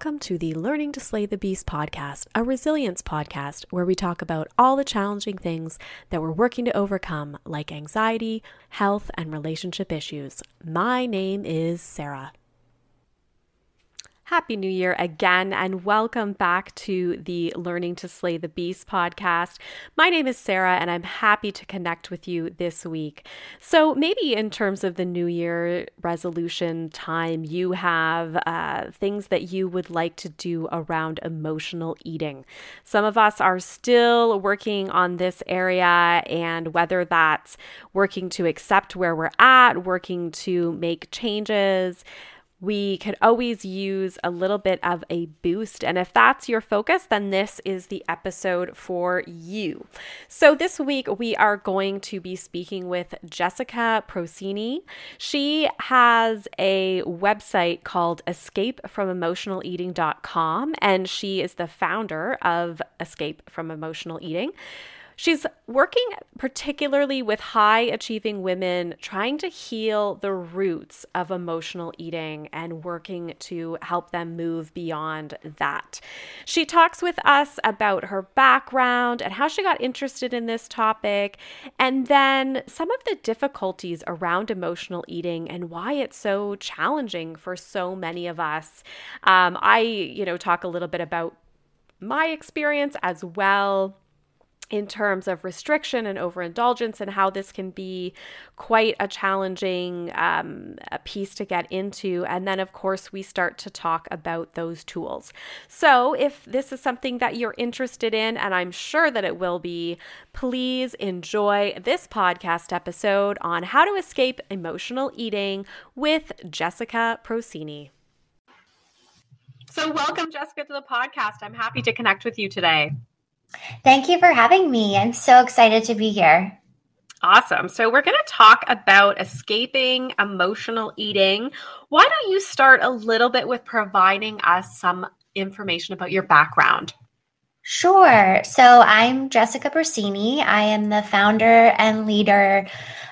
Welcome to the Learning to Slay the Beast podcast, a resilience podcast where we talk about all the challenging things that we're working to overcome, like anxiety, health, and relationship issues. My name is Sarah. Happy New Year again, and welcome back to the Learning to Slay the Beast podcast. My name is Sarah, and I'm happy to connect with you this week. So, maybe in terms of the New Year resolution time, you have uh, things that you would like to do around emotional eating. Some of us are still working on this area, and whether that's working to accept where we're at, working to make changes, we could always use a little bit of a boost. And if that's your focus, then this is the episode for you. So, this week we are going to be speaking with Jessica Procini. She has a website called escapefromemotionaleating.com, and she is the founder of Escape from Emotional Eating. She's working particularly with high achieving women, trying to heal the roots of emotional eating and working to help them move beyond that. She talks with us about her background and how she got interested in this topic, and then some of the difficulties around emotional eating and why it's so challenging for so many of us. Um, I, you know, talk a little bit about my experience as well in terms of restriction and overindulgence and how this can be quite a challenging um, a piece to get into. And then, of course, we start to talk about those tools. So, if this is something that you're interested in, and I'm sure that it will be, please enjoy this podcast episode on how to escape emotional eating with Jessica Procini. So, welcome, Jessica, to the podcast. I'm happy to connect with you today. Thank you for having me. I'm so excited to be here. Awesome. So, we're going to talk about escaping emotional eating. Why don't you start a little bit with providing us some information about your background? Sure. So, I'm Jessica Procini. I am the founder and leader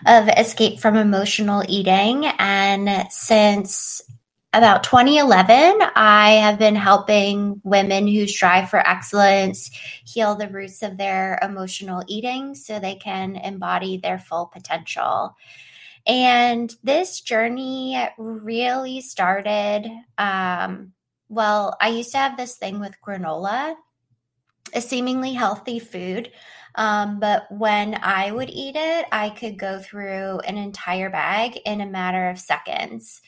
of Escape from Emotional Eating. And since about 2011, I have been helping women who strive for excellence heal the roots of their emotional eating so they can embody their full potential. And this journey really started. Um, well, I used to have this thing with granola, a seemingly healthy food. Um, but when I would eat it, I could go through an entire bag in a matter of seconds.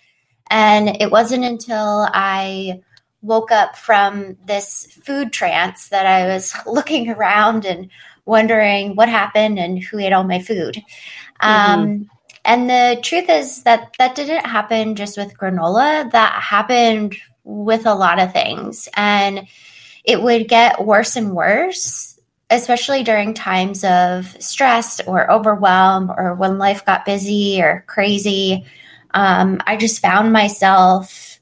And it wasn't until I woke up from this food trance that I was looking around and wondering what happened and who ate all my food. Mm-hmm. Um, and the truth is that that didn't happen just with granola, that happened with a lot of things. And it would get worse and worse, especially during times of stress or overwhelm or when life got busy or crazy um, I just found myself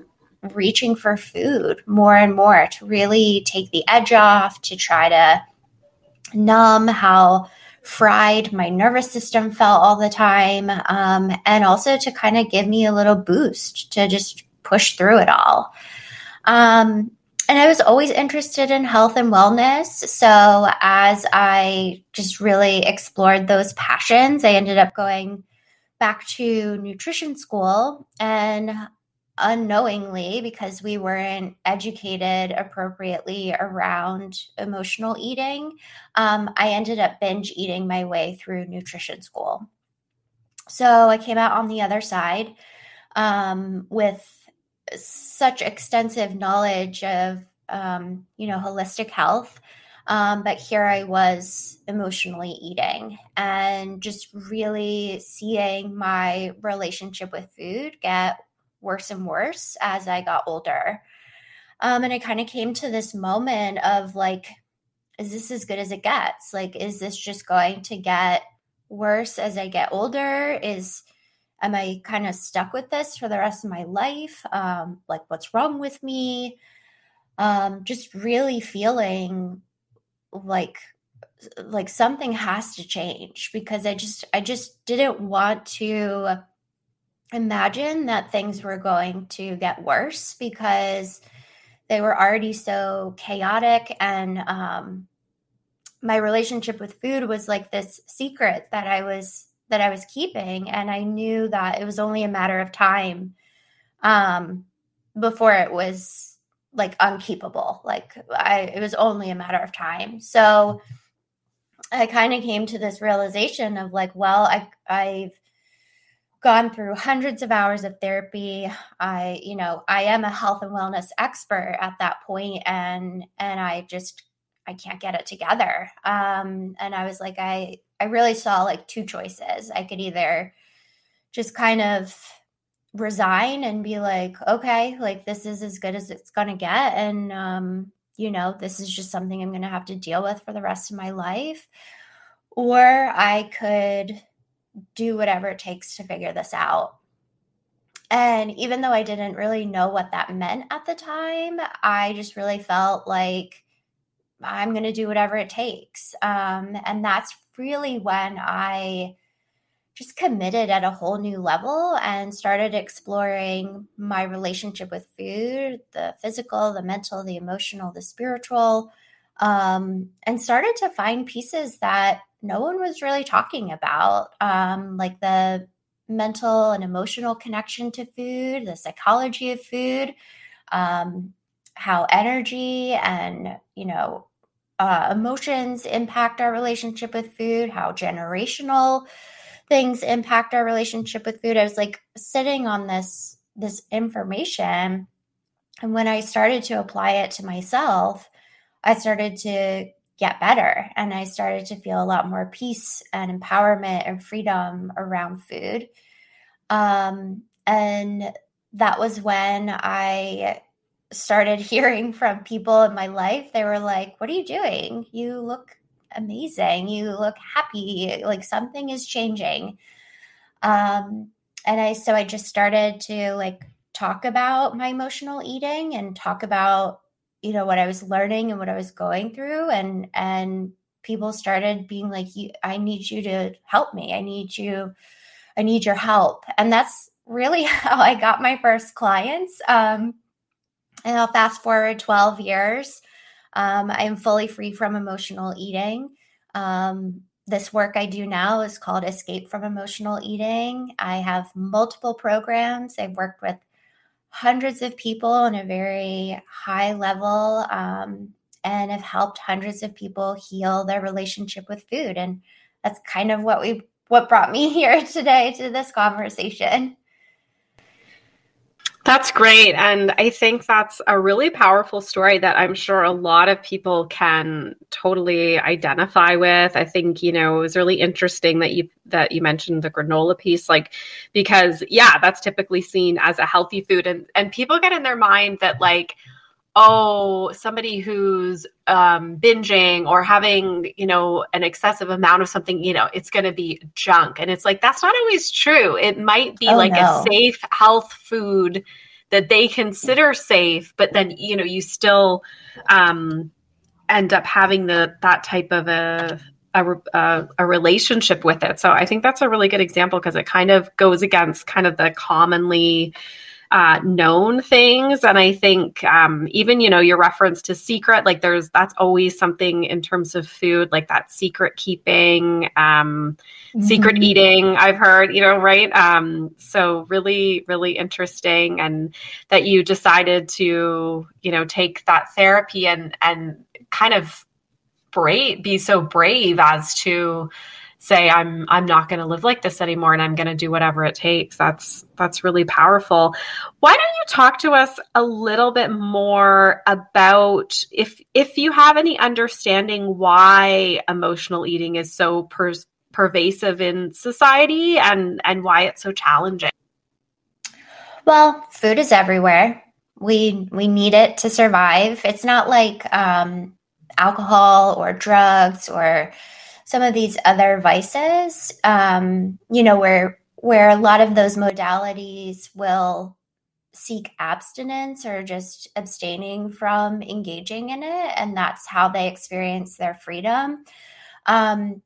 reaching for food more and more to really take the edge off, to try to numb how fried my nervous system felt all the time, um, and also to kind of give me a little boost to just push through it all. Um, and I was always interested in health and wellness. So as I just really explored those passions, I ended up going back to nutrition school and unknowingly because we weren't educated appropriately around emotional eating um, i ended up binge eating my way through nutrition school. So i came out on the other side um, with such extensive knowledge of um, you know holistic health um, but here I was emotionally eating and just really seeing my relationship with food get worse and worse as I got older. Um, and I kind of came to this moment of like, is this as good as it gets? Like, is this just going to get worse as I get older? Is am I kind of stuck with this for the rest of my life? Um, like, what's wrong with me? Um, just really feeling like like something has to change because I just I just didn't want to imagine that things were going to get worse because they were already so chaotic and um, my relationship with food was like this secret that I was that I was keeping and I knew that it was only a matter of time um, before it was like unkeepable like I it was only a matter of time. So I kind of came to this realization of like well I I've gone through hundreds of hours of therapy. I you know i am a health and wellness expert at that point and and i just i can't get it together. Um and i was like i i really saw like two choices. I could either just kind of resign and be like okay like this is as good as it's going to get and um you know this is just something i'm going to have to deal with for the rest of my life or i could do whatever it takes to figure this out. And even though I didn't really know what that meant at the time, I just really felt like I'm going to do whatever it takes. Um, and that's really when I just committed at a whole new level and started exploring my relationship with food the physical, the mental, the emotional, the spiritual um, and started to find pieces that no one was really talking about, um, like the mental and emotional connection to food, the psychology of food, um, how energy and you know uh, emotions impact our relationship with food, how generational things impact our relationship with food. I was like sitting on this this information, and when I started to apply it to myself, I started to get better and I started to feel a lot more peace and empowerment and freedom around food. Um, and that was when I started hearing from people in my life. They were like, What are you doing? You look amazing. You look happy. Like something is changing. Um, and I, so I just started to like talk about my emotional eating and talk about you know what I was learning and what I was going through and and people started being like you I need you to help me. I need you I need your help. And that's really how I got my first clients. Um and I'll fast forward 12 years. Um, I am fully free from emotional eating. Um, this work I do now is called Escape from Emotional Eating. I have multiple programs. I've worked with hundreds of people on a very high level um, and have helped hundreds of people heal their relationship with food. And that's kind of what we what brought me here today to this conversation. That's great. And I think that's a really powerful story that I'm sure a lot of people can totally identify with. I think, you know, it was really interesting that you that you mentioned the granola piece, like because yeah, that's typically seen as a healthy food. And and people get in their mind that like, oh, somebody who's um, binging or having, you know, an excessive amount of something, you know, it's going to be junk. And it's like, that's not always true. It might be oh, like no. a safe health food that they consider safe, but then, you know, you still um, end up having the that type of a a, a, relationship with it. So I think that's a really good example because it kind of goes against kind of the commonly uh, known things. And I think um, even, you know, your reference to secret, like there's, that's always something in terms of food, like that secret keeping, um, mm-hmm. secret eating, I've heard, you know, right? Um, so really, really interesting. And that you decided to, you know, take that therapy and, and kind of brave, be so brave as to, say i'm i'm not going to live like this anymore and i'm going to do whatever it takes. That's that's really powerful. Why don't you talk to us a little bit more about if if you have any understanding why emotional eating is so per- pervasive in society and and why it's so challenging? Well food is everywhere. We we need it to survive. It's not like um alcohol or drugs or some of these other vices, um, you know, where where a lot of those modalities will seek abstinence or just abstaining from engaging in it, and that's how they experience their freedom. Um,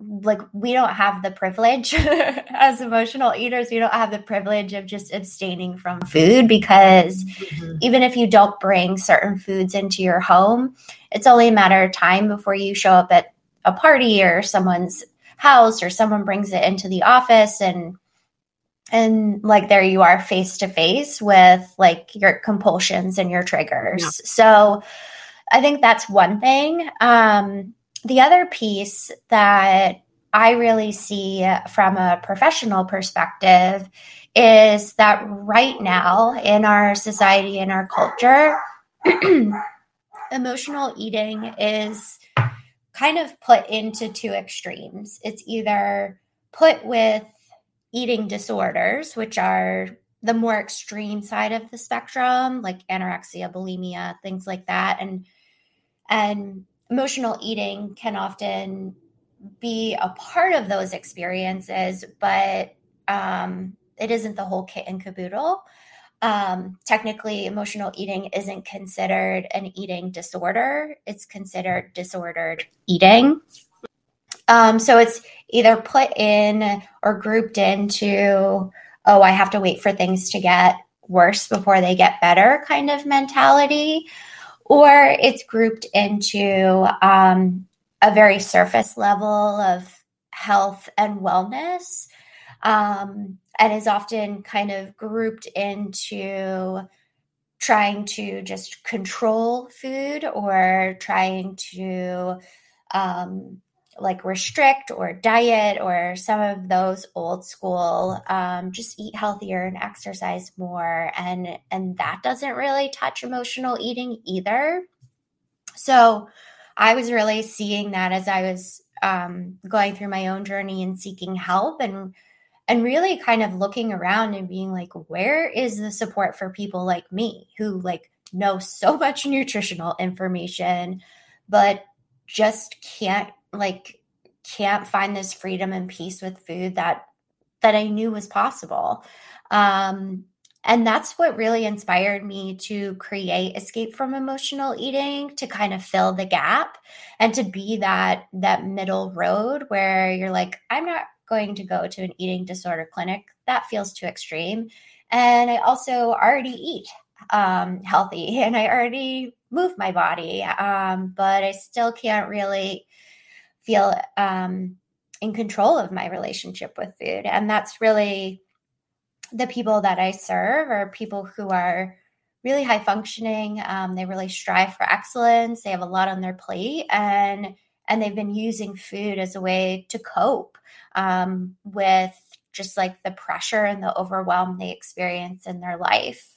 like we don't have the privilege as emotional eaters we don't have the privilege of just abstaining from food because mm-hmm. even if you don't bring certain foods into your home it's only a matter of time before you show up at a party or someone's house or someone brings it into the office and and like there you are face to face with like your compulsions and your triggers yeah. so i think that's one thing um the other piece that I really see from a professional perspective is that right now in our society, in our culture, emotional eating is kind of put into two extremes. It's either put with eating disorders, which are the more extreme side of the spectrum, like anorexia, bulimia, things like that. And and emotional eating can often be a part of those experiences, but um, it isn't the whole kit and caboodle. Um, technically, emotional eating isn't considered an eating disorder, it's considered disordered eating. Um, so it's either put in or grouped into, oh, I have to wait for things to get worse before they get better kind of mentality. Or it's grouped into um, a very surface level of health and wellness. Um, and is often kind of grouped into trying to just control food or trying to um, like restrict or diet or some of those old school um, just eat healthier and exercise more. And and that doesn't really touch emotional eating either. So i was really seeing that as i was um, going through my own journey and seeking help and and really kind of looking around and being like where is the support for people like me who like know so much nutritional information but just can't like can't find this freedom and peace with food that that I knew was possible. Um, and that's what really inspired me to create escape from emotional eating to kind of fill the gap and to be that that middle road where you're like i'm not going to go to an eating disorder clinic that feels too extreme and i also already eat um, healthy and i already move my body um, but i still can't really feel um, in control of my relationship with food. And that's really the people that I serve are people who are really high functioning. Um, they really strive for excellence. They have a lot on their plate, and and they've been using food as a way to cope um, with just like the pressure and the overwhelm they experience in their life.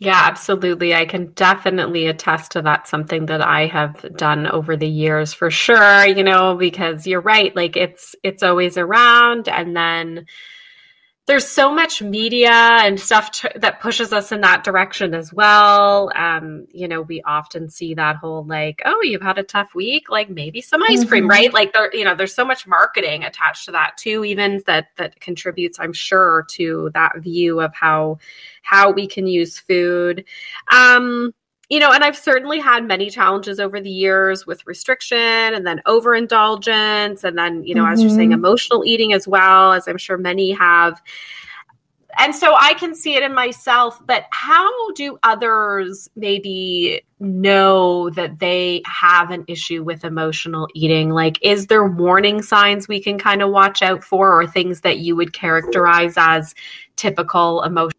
Yeah, absolutely. I can definitely attest to that. Something that I have done over the years for sure, you know, because you're right. Like it's, it's always around. And then, there's so much media and stuff t- that pushes us in that direction as well. Um, you know, we often see that whole like, oh, you've had a tough week, like maybe some ice cream, mm-hmm. right? Like there, you know, there's so much marketing attached to that too, even that that contributes, I'm sure, to that view of how how we can use food. Um, you know, and I've certainly had many challenges over the years with restriction and then overindulgence. And then, you know, mm-hmm. as you're saying, mm-hmm. emotional eating as well, as I'm sure many have. And so I can see it in myself, but how do others maybe know that they have an issue with emotional eating? Like, is there warning signs we can kind of watch out for, or things that you would characterize as typical emotional?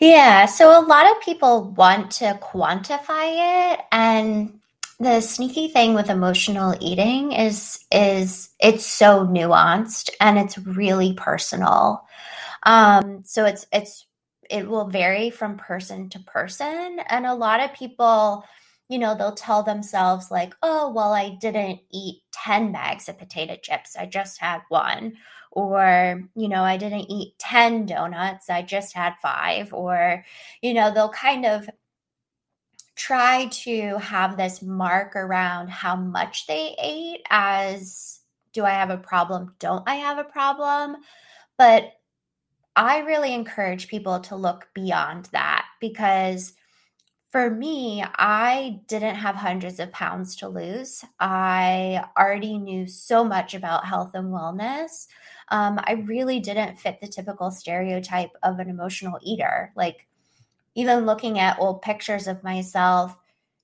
Yeah. So a lot of people want to quantify it and the sneaky thing with emotional eating is is it's so nuanced and it's really personal. Um, so it's it's it will vary from person to person and a lot of people you know they'll tell themselves like oh well i didn't eat 10 bags of potato chips i just had one or you know i didn't eat 10 donuts i just had 5 or you know they'll kind of try to have this mark around how much they ate as do i have a problem? Don't i have a problem? But i really encourage people to look beyond that because for me, I didn't have hundreds of pounds to lose. I already knew so much about health and wellness. Um, I really didn't fit the typical stereotype of an emotional eater. Like, even looking at old pictures of myself,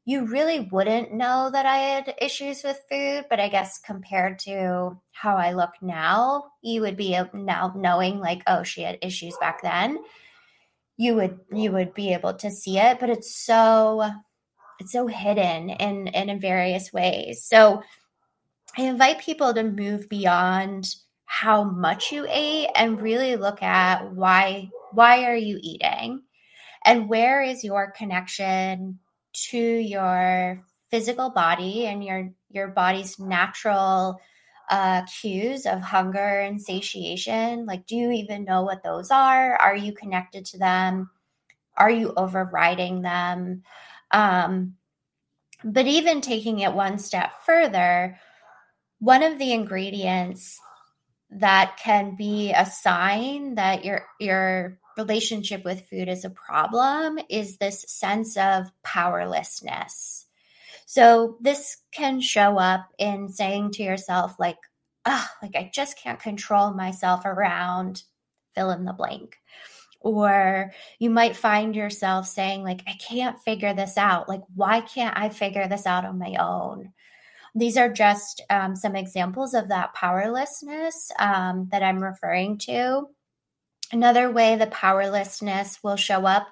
you really wouldn't know that I had issues with food. But I guess compared to how I look now, you would be now knowing, like, oh, she had issues back then you would you would be able to see it but it's so it's so hidden in in various ways. So i invite people to move beyond how much you ate and really look at why why are you eating? And where is your connection to your physical body and your your body's natural uh, cues of hunger and satiation? Like, do you even know what those are? Are you connected to them? Are you overriding them? Um, but even taking it one step further, one of the ingredients that can be a sign that your your relationship with food is a problem is this sense of powerlessness so this can show up in saying to yourself, like, oh, like I just can't control myself around fill in the blank. Or you might find yourself saying, like, I can't figure this out. Like, why can't I figure this out on my own? These are just um, some examples of that powerlessness um, that I'm referring to. Another way the powerlessness will show up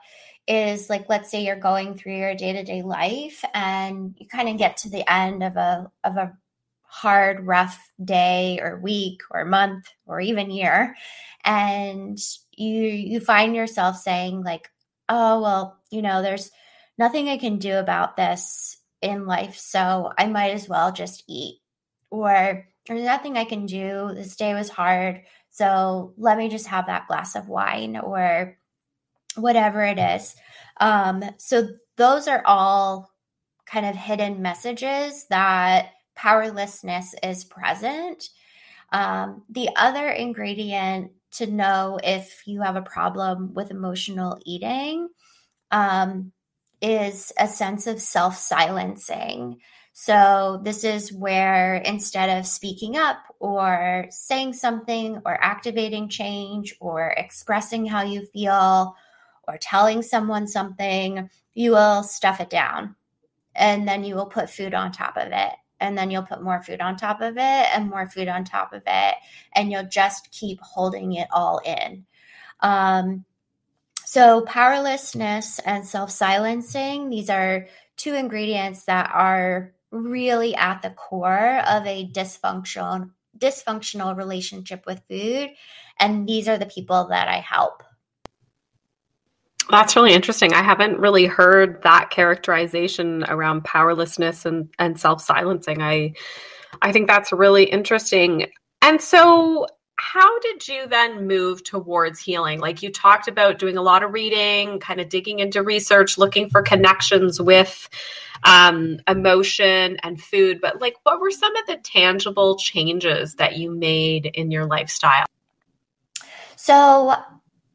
is like let's say you're going through your day-to-day life and you kind of get to the end of a of a hard rough day or week or month or even year and you you find yourself saying like oh well you know there's nothing i can do about this in life so i might as well just eat. Or there's nothing i can do. This day was hard so let me just have that glass of wine. Or whatever it is. Um, so those are all kind of hidden messages that powerlessness is present. Um, the other ingredient to know if you have a problem with emotional eating um, is a sense of self silencing. So, this is where instead of speaking up or saying something or activating change or expressing how you feel or telling someone something, you will stuff it down and then you will put food on top of it. And then you'll put more food on top of it and more food on top of it. And you'll just keep holding it all in. Um, so, powerlessness and self silencing, these are two ingredients that are really at the core of a dysfunctional dysfunctional relationship with food and these are the people that I help that's really interesting. I haven't really heard that characterization around powerlessness and, and self silencing. I I think that's really interesting. And so how did you then move towards healing? Like you talked about doing a lot of reading, kind of digging into research, looking for connections with um, emotion and food. But like, what were some of the tangible changes that you made in your lifestyle? So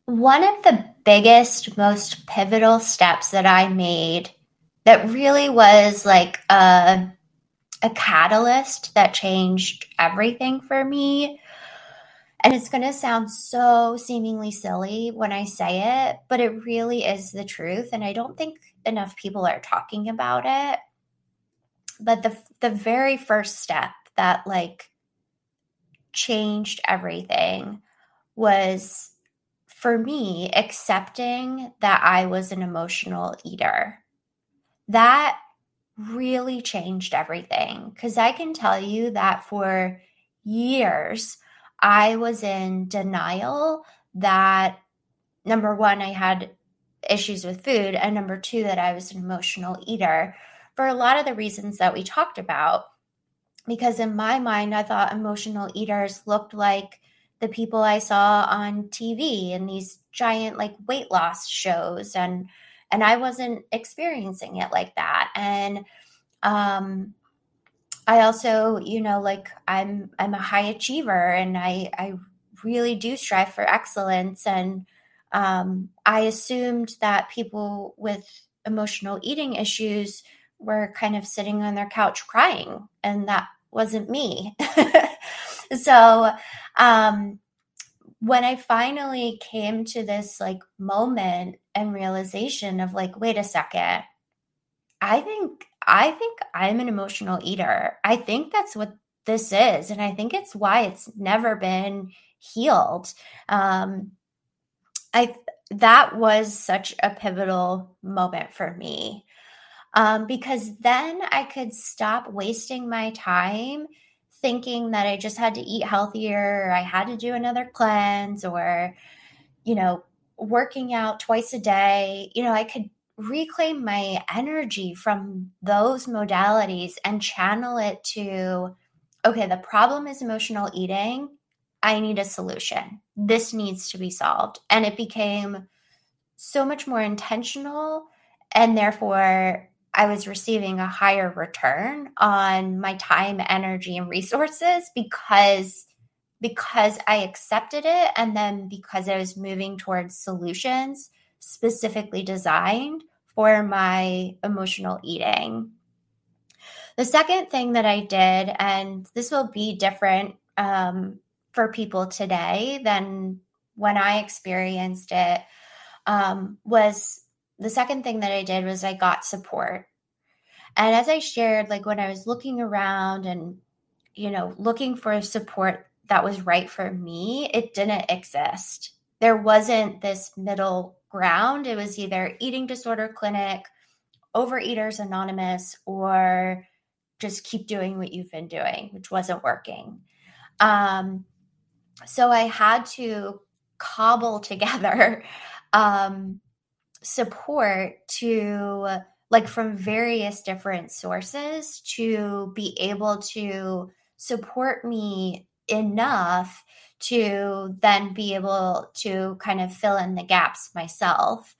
one of the biggest, most pivotal steps that I made that really was like a, a catalyst that changed everything for me. And it's going to sound so seemingly silly when I say it, but it really is the truth. And I don't think enough people are talking about it. But the the very first step that like changed everything was for me, accepting that I was an emotional eater, that really changed everything. Because I can tell you that for years, I was in denial that number one, I had issues with food, and number two, that I was an emotional eater for a lot of the reasons that we talked about. Because in my mind, I thought emotional eaters looked like the people I saw on TV and these giant like weight loss shows and and I wasn't experiencing it like that and um I also you know like I'm I'm a high achiever and I I really do strive for excellence and um I assumed that people with emotional eating issues were kind of sitting on their couch crying, and that wasn't me. so, um, when I finally came to this like moment and realization of like, wait a second, I think I think I'm an emotional eater. I think that's what this is, and I think it's why it's never been healed. Um, I that was such a pivotal moment for me um, because then I could stop wasting my time thinking that I just had to eat healthier, or I had to do another cleanse, or, you know, working out twice a day. You know, I could reclaim my energy from those modalities and channel it to, okay, the problem is emotional eating. I need a solution. This needs to be solved. And it became so much more intentional. And therefore, I was receiving a higher return on my time, energy, and resources because because I accepted it and then because I was moving towards solutions specifically designed for my emotional eating. The second thing that I did, and this will be different um, for people today than when I experienced it, um, was the second thing that I did was I got support. And as I shared, like when I was looking around and, you know, looking for support that was right for me, it didn't exist. There wasn't this middle ground. It was either eating disorder clinic, overeaters anonymous, or just keep doing what you've been doing, which wasn't working. Um, so I had to cobble together um, support to like from various different sources to be able to support me enough to then be able to kind of fill in the gaps myself.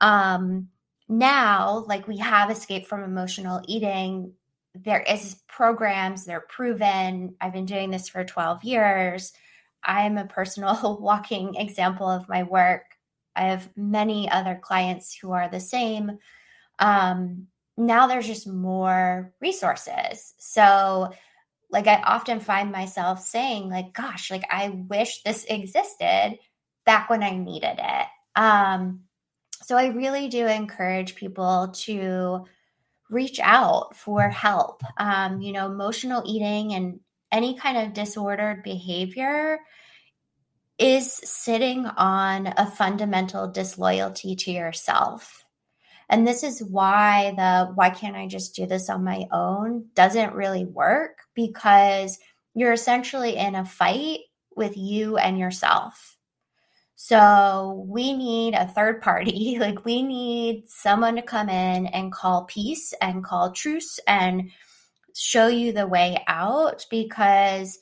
Um, now, like we have escaped from emotional eating, there is programs, they're proven. I've been doing this for 12 years. I'm a personal walking example of my work. I have many other clients who are the same. Um, now there's just more resources. So, like, I often find myself saying, like, gosh, like, I wish this existed back when I needed it. Um, so, I really do encourage people to reach out for help. Um, you know, emotional eating and any kind of disordered behavior is sitting on a fundamental disloyalty to yourself. And this is why the why can't I just do this on my own doesn't really work because you're essentially in a fight with you and yourself. So we need a third party. Like we need someone to come in and call peace and call truce and show you the way out because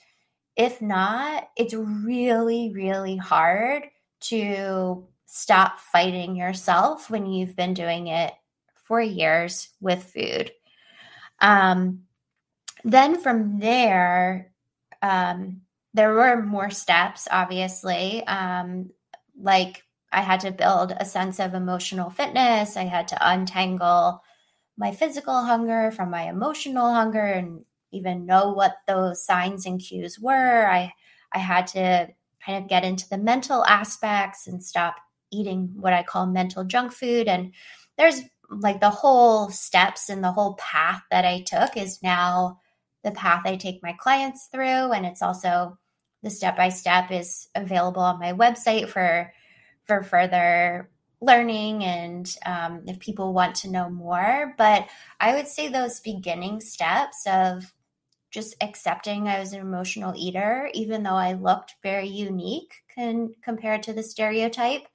if not, it's really, really hard to stop fighting yourself when you've been doing it for years with food. Um, then from there, um, there were more steps, obviously. Um, like I had to build a sense of emotional fitness, I had to untangle my physical hunger from my emotional hunger and even know what those signs and cues were. I I had to kind of get into the mental aspects and stop eating what I call mental junk food. And there's like the whole steps and the whole path that I took is now the path I take my clients through. And it's also the step by step is available on my website for for further learning and um, if people want to know more but i would say those beginning steps of just accepting I was an emotional eater, even though I looked very unique can, compared to the stereotype.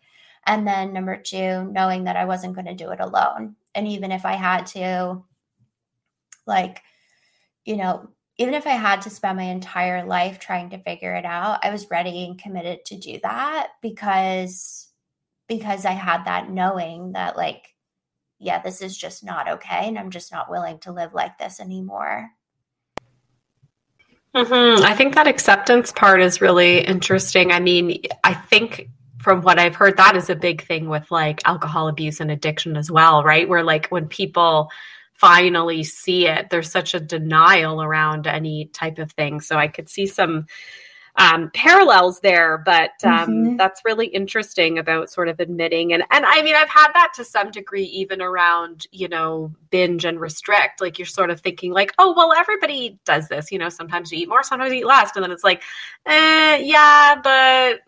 And then number two, knowing that I wasn't going to do it alone. And even if I had to, like, you know, even if I had to spend my entire life trying to figure it out, I was ready and committed to do that because because I had that knowing that like yeah, this is just not okay and I'm just not willing to live like this anymore. Mm-hmm. I think that acceptance part is really interesting. I mean, I think from what I've heard, that is a big thing with like alcohol abuse and addiction as well, right? Where like when people finally see it, there's such a denial around any type of thing. So I could see some um, parallels there, but um, mm-hmm. that's really interesting about sort of admitting and and I mean I've had that to some degree even around you know binge and restrict. Like you're sort of thinking like, oh well, everybody does this. You know, sometimes you eat more, sometimes you eat less, and then it's like, eh, yeah, but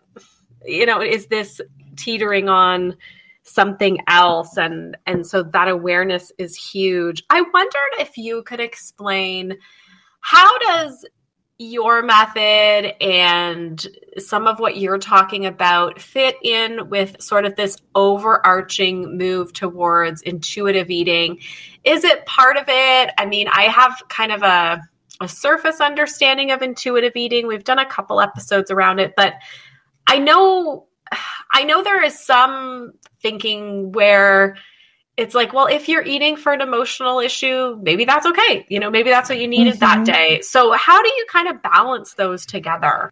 you know, is this teetering on? something else and and so that awareness is huge i wondered if you could explain how does your method and some of what you're talking about fit in with sort of this overarching move towards intuitive eating? Is it part of it? I mean, I have kind of a, a surface understanding of intuitive eating. We've done a couple episodes around it, but I know I know there is some thinking where it's like, well, if you're eating for an emotional issue, maybe that's okay. You know, maybe that's what you needed mm-hmm. that day. So, how do you kind of balance those together?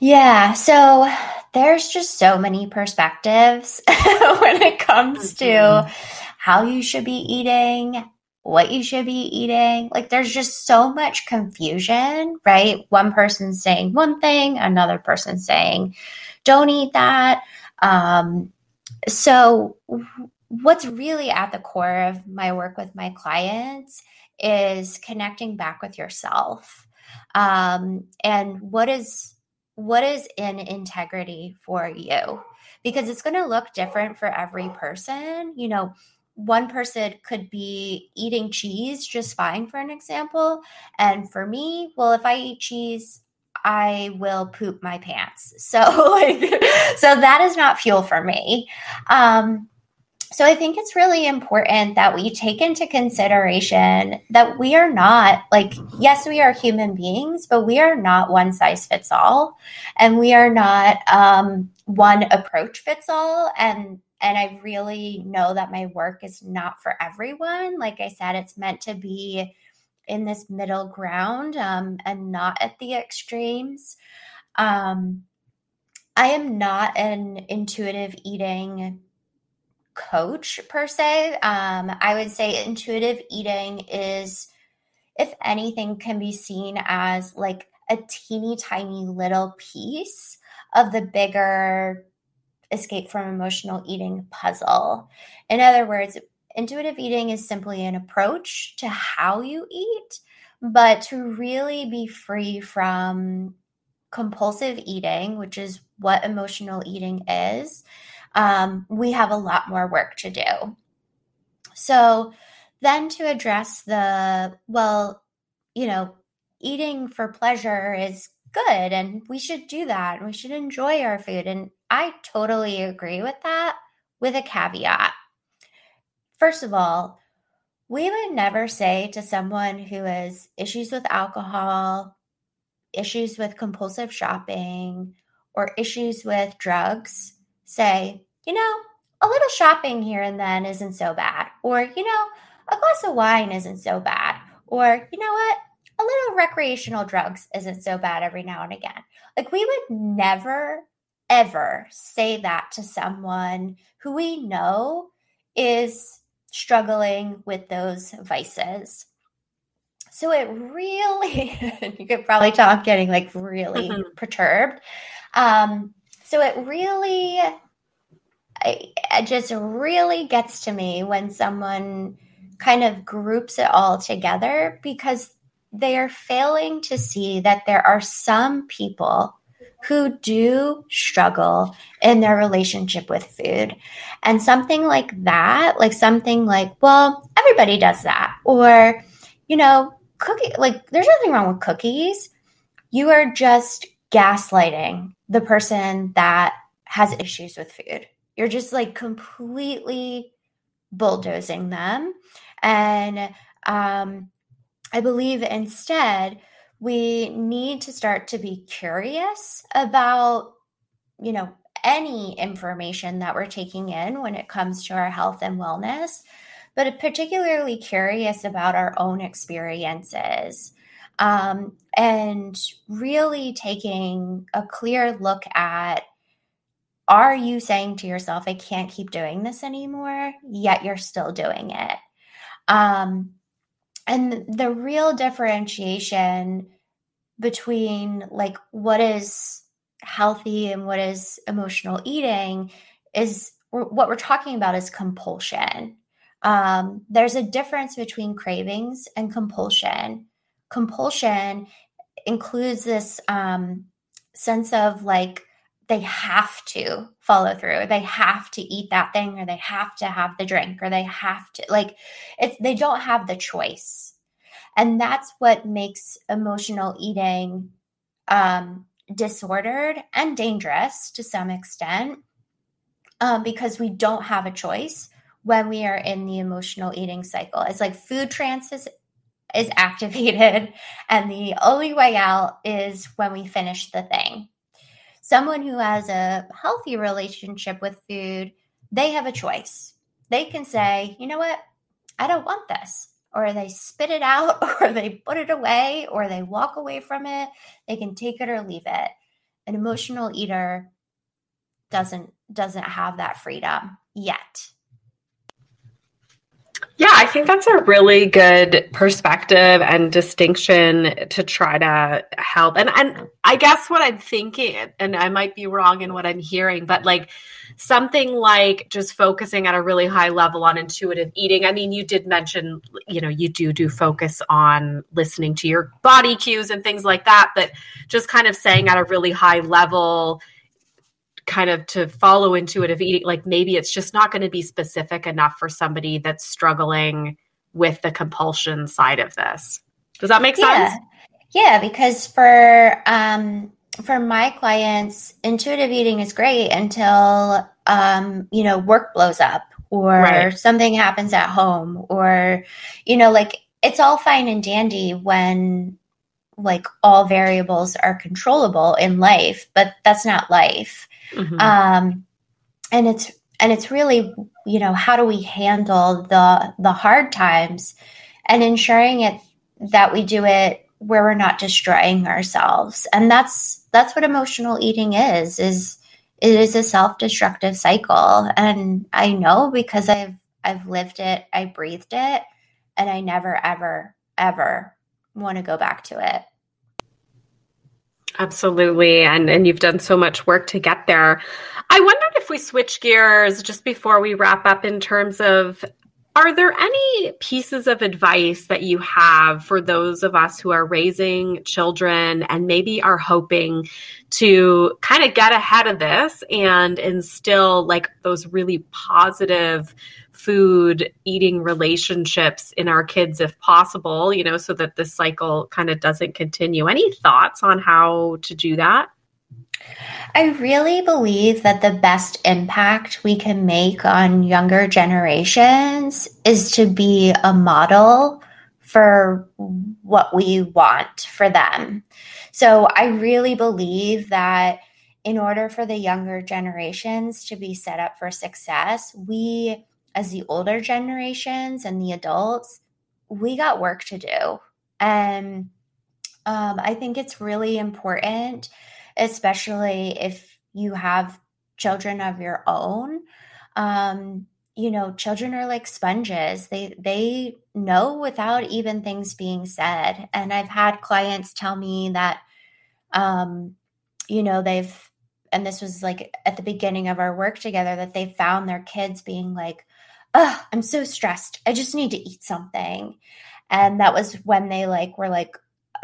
Yeah, so there's just so many perspectives when it comes mm-hmm. to how you should be eating, what you should be eating. Like, there's just so much confusion, right? One person saying one thing, another person saying, don't eat that. Um, so, what's really at the core of my work with my clients is connecting back with yourself um, and what is what is in integrity for you because it's going to look different for every person you know one person could be eating cheese just fine for an example and for me well if i eat cheese I will poop my pants. So so that is not fuel for me. Um so I think it's really important that we take into consideration that we are not like, yes, we are human beings, but we are not one size fits all. And we are not um, one approach fits all. And and I really know that my work is not for everyone. Like I said, it's meant to be in this middle ground um, and not at the extremes. Um, I am not an intuitive eating coach per se. Um, I would say intuitive eating is, if anything, can be seen as like a teeny tiny little piece of the bigger escape from emotional eating puzzle. In other words, intuitive eating is simply an approach to how you eat, but to really be free from compulsive eating, which is what emotional eating is, um, we have a lot more work to do. So, then to address the, well, you know, eating for pleasure is good and we should do that and we should enjoy our food. And I totally agree with that with a caveat. First of all, we would never say to someone who has issues with alcohol, issues with compulsive shopping, or issues with drugs, say, you know, a little shopping here and then isn't so bad. Or, you know, a glass of wine isn't so bad. Or, you know what? A little recreational drugs isn't so bad every now and again. Like, we would never, ever say that to someone who we know is struggling with those vices. So it really, you could probably tell I'm getting like really mm-hmm. perturbed. Um, so it really it just really gets to me when someone kind of groups it all together because they are failing to see that there are some people who do struggle in their relationship with food. And something like that, like something like, well, everybody does that. Or, you know, cookie, like there's nothing wrong with cookies. You are just gaslighting the person that has issues with food. You're just like completely bulldozing them. And um, I believe instead, we need to start to be curious about, you know, any information that we're taking in when it comes to our health and wellness, but particularly curious about our own experiences. Um, and really taking a clear look at are you saying to yourself, I can't keep doing this anymore, yet you're still doing it? Um, and the real differentiation between like what is healthy and what is emotional eating is what we're talking about is compulsion. Um, there's a difference between cravings and compulsion. Compulsion includes this um, sense of like they have to follow through. They have to eat that thing or they have to have the drink or they have to like it's they don't have the choice. And that's what makes emotional eating um, disordered and dangerous to some extent um, because we don't have a choice when we are in the emotional eating cycle. It's like food trance is, is activated and the only way out is when we finish the thing someone who has a healthy relationship with food, they have a choice. They can say, you know what, I don't want this. Or they spit it out, or they put it away, or they walk away from it. They can take it or leave it. An emotional eater doesn't doesn't have that freedom yet. Yeah, I think that's a really good perspective and distinction to try to help. And and I guess what I'm thinking, and I might be wrong in what I'm hearing, but like something like just focusing at a really high level on intuitive eating. I mean, you did mention, you know, you do do focus on listening to your body cues and things like that, but just kind of saying at a really high level kind of to follow intuitive eating like maybe it's just not going to be specific enough for somebody that's struggling with the compulsion side of this. Does that make sense? Yeah, yeah because for um for my clients intuitive eating is great until um you know work blows up or right. something happens at home or you know like it's all fine and dandy when like all variables are controllable in life but that's not life Mm-hmm. Um, and it's and it's really you know how do we handle the the hard times and ensuring it that we do it where we're not destroying ourselves. And that's that's what emotional eating is is it is a self-destructive cycle. And i know because i've i've lived it i breathed it and i never ever ever want to go back to it Absolutely. And and you've done so much work to get there. I wondered if we switch gears just before we wrap up in terms of are there any pieces of advice that you have for those of us who are raising children and maybe are hoping to kind of get ahead of this and instill like those really positive food eating relationships in our kids if possible, you know, so that this cycle kind of doesn't continue. Any thoughts on how to do that? I really believe that the best impact we can make on younger generations is to be a model for what we want for them. So I really believe that in order for the younger generations to be set up for success, we as the older generations and the adults, we got work to do. And um, I think it's really important, especially if you have children of your own. Um, you know, children are like sponges. They they know without even things being said. And I've had clients tell me that, um, you know, they've and this was like at the beginning of our work together that they found their kids being like oh, I'm so stressed. I just need to eat something. And that was when they like were like,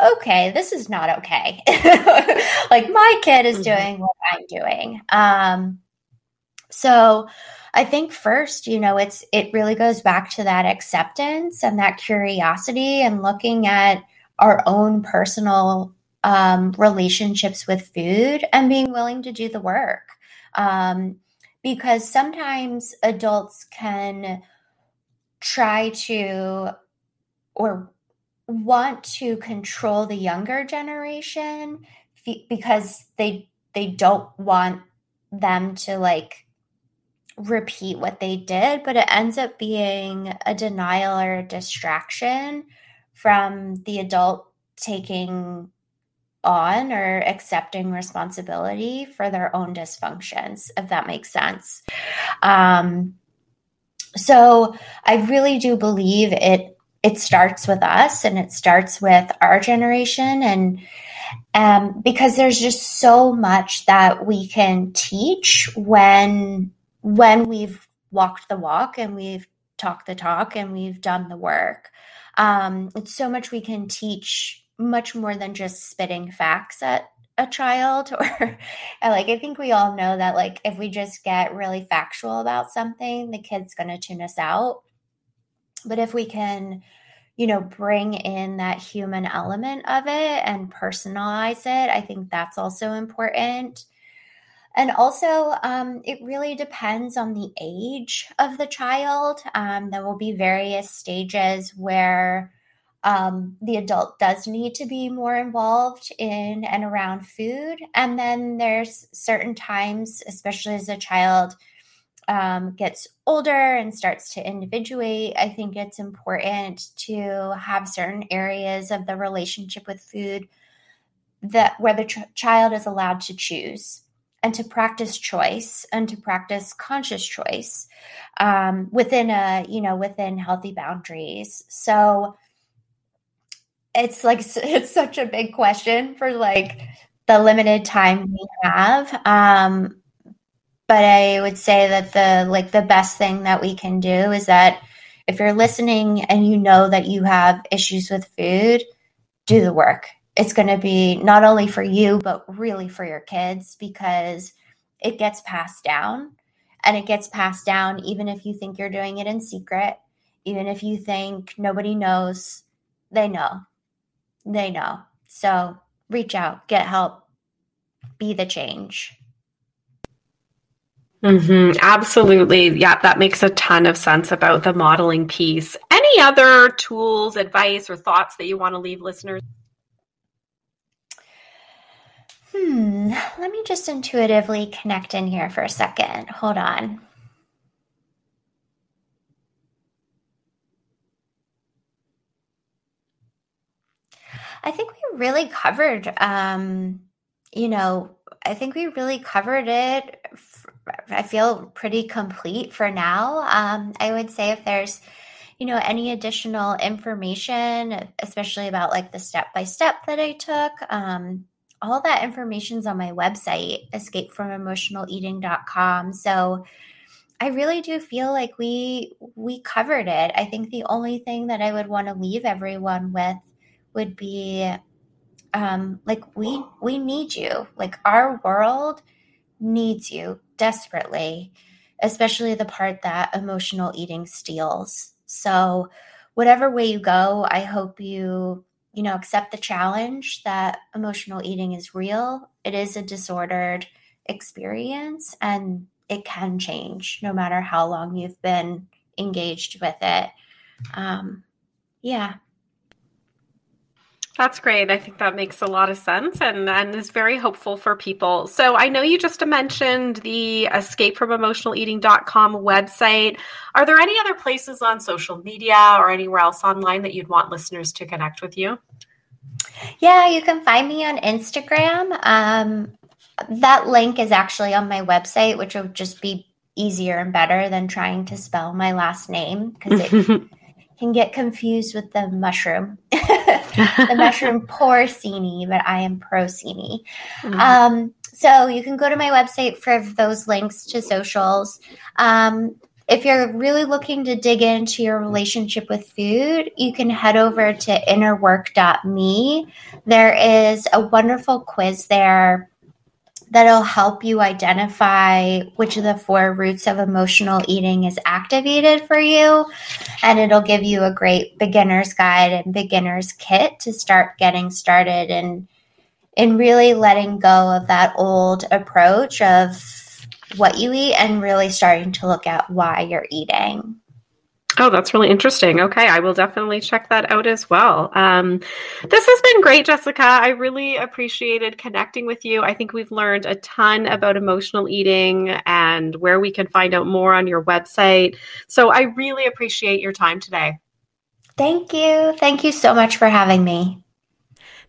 okay, this is not okay. like my kid is mm-hmm. doing what I'm doing. Um, so I think first, you know, it's it really goes back to that acceptance and that curiosity and looking at our own personal um, relationships with food and being willing to do the work. Um, because sometimes adults can try to or want to control the younger generation because they they don't want them to like repeat what they did but it ends up being a denial or a distraction from the adult taking on or accepting responsibility for their own dysfunctions, if that makes sense. Um, so I really do believe it it starts with us and it starts with our generation and um, because there's just so much that we can teach when when we've walked the walk and we've talked the talk and we've done the work um, it's so much we can teach much more than just spitting facts at a child or like i think we all know that like if we just get really factual about something the kid's going to tune us out. But if we can you know bring in that human element of it and personalize it i think that's also important. And also um, it really depends on the age of the child. Um, there will be various stages where um, the adult does need to be more involved in and around food. And then there's certain times, especially as a child um, gets older and starts to individuate, I think it's important to have certain areas of the relationship with food that where the ch- child is allowed to choose and to practice choice and to practice conscious choice um, within a you know within healthy boundaries so it's like it's such a big question for like the limited time we have. Um but i would say that the like the best thing that we can do is that if you're listening and you know that you have issues with food do the work. It's going to be not only for you but really for your kids because it gets passed down. And it gets passed down even if you think you're doing it in secret even if you think nobody knows they know they know. So reach out, get help, be the change. Mm-hmm, absolutely. Yeah, that makes a ton of sense about the modeling piece. Any other tools, advice, or thoughts that you want to leave listeners? Hmm, let me just intuitively connect in here for a second. Hold on. I think we really covered, um, you know, I think we really covered it. I feel pretty complete for now. Um, I would say if there's, you know, any additional information, especially about like the step by step that I took, um, all that information's on my website, escapefromemotionaleating.com. So I really do feel like we we covered it. I think the only thing that I would want to leave everyone with would be um, like we we need you. Like our world needs you desperately especially the part that emotional eating steals. So whatever way you go i hope you you know accept the challenge that emotional eating is real. It is a disordered experience and it can change no matter how long you've been engaged with it. Um, yeah that's great. I think that makes a lot of sense and, and is very hopeful for people. So I know you just mentioned the escapefromemotionaleating.com website. Are there any other places on social media or anywhere else online that you'd want listeners to connect with you? Yeah, you can find me on Instagram. Um, that link is actually on my website, which would just be easier and better than trying to spell my last name because it can get confused with the mushroom, the mushroom porcini, but I am procini. Mm-hmm. Um, so you can go to my website for those links to socials. Um, if you're really looking to dig into your relationship with food, you can head over to innerwork.me. There is a wonderful quiz there that'll help you identify which of the four roots of emotional eating is activated for you. And it'll give you a great beginner's guide and beginner's kit to start getting started and in really letting go of that old approach of what you eat and really starting to look at why you're eating. Oh, that's really interesting. Okay, I will definitely check that out as well. Um, this has been great, Jessica. I really appreciated connecting with you. I think we've learned a ton about emotional eating and where we can find out more on your website. So I really appreciate your time today. Thank you. Thank you so much for having me.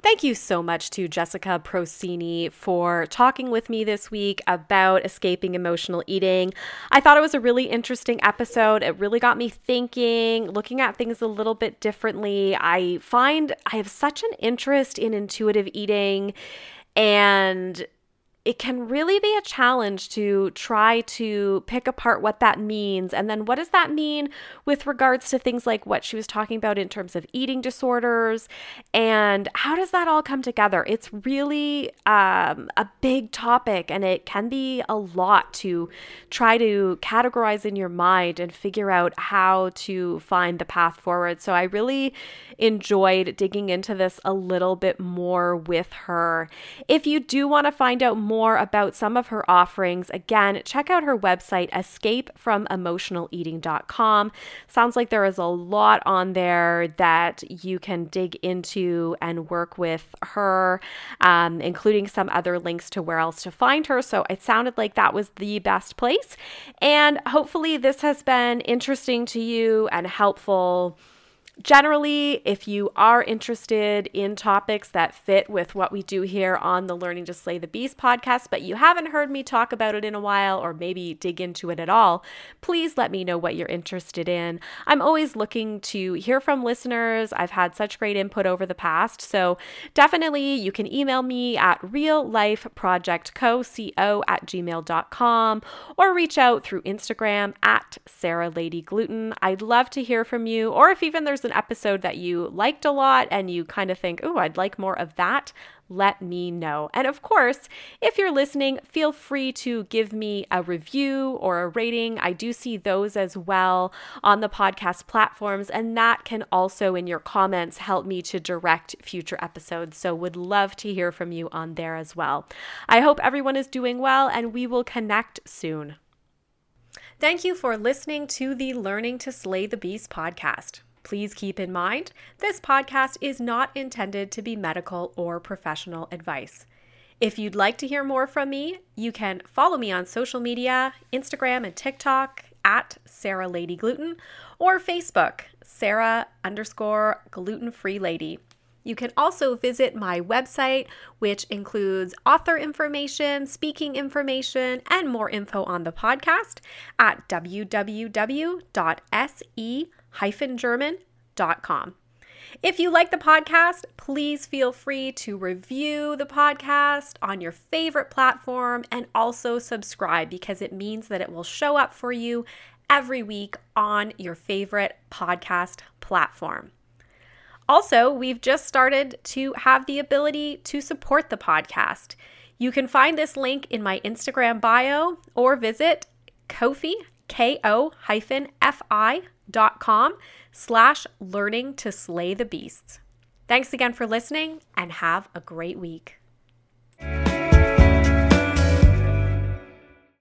Thank you so much to Jessica Procini for talking with me this week about escaping emotional eating. I thought it was a really interesting episode. It really got me thinking, looking at things a little bit differently. I find I have such an interest in intuitive eating and it can really be a challenge to try to pick apart what that means. And then what does that mean with regards to things like what she was talking about in terms of eating disorders? And how does that all come together? It's really um, a big topic and it can be a lot to try to categorize in your mind and figure out how to find the path forward. So I really enjoyed digging into this a little bit more with her. If you do want to find out more, more about some of her offerings, again, check out her website, escapefromemotionaleating.com. Sounds like there is a lot on there that you can dig into and work with her, um, including some other links to where else to find her. So it sounded like that was the best place. And hopefully, this has been interesting to you and helpful. Generally, if you are interested in topics that fit with what we do here on the Learning to Slay the Beast podcast, but you haven't heard me talk about it in a while or maybe dig into it at all, please let me know what you're interested in. I'm always looking to hear from listeners. I've had such great input over the past. So definitely you can email me at reallifeprojectco at gmail.com or reach out through Instagram at Sara Lady Gluten. I'd love to hear from you, or if even there's an episode that you liked a lot and you kind of think, oh, I'd like more of that, let me know. And of course, if you're listening, feel free to give me a review or a rating. I do see those as well on the podcast platforms, and that can also, in your comments, help me to direct future episodes. So, would love to hear from you on there as well. I hope everyone is doing well, and we will connect soon. Thank you for listening to the Learning to Slay the Beast podcast. Please keep in mind this podcast is not intended to be medical or professional advice. If you'd like to hear more from me, you can follow me on social media Instagram and TikTok at Sara Lady Gluten or Facebook, Sarah underscore gluten free lady. You can also visit my website, which includes author information, speaking information, and more info on the podcast at www.se german.com. If you like the podcast, please feel free to review the podcast on your favorite platform and also subscribe because it means that it will show up for you every week on your favorite podcast platform. Also, we've just started to have the ability to support the podcast. You can find this link in my Instagram bio or visit Ko-fi, K-O-F-I dot com slash learning to slay the beasts. Thanks again for listening and have a great week.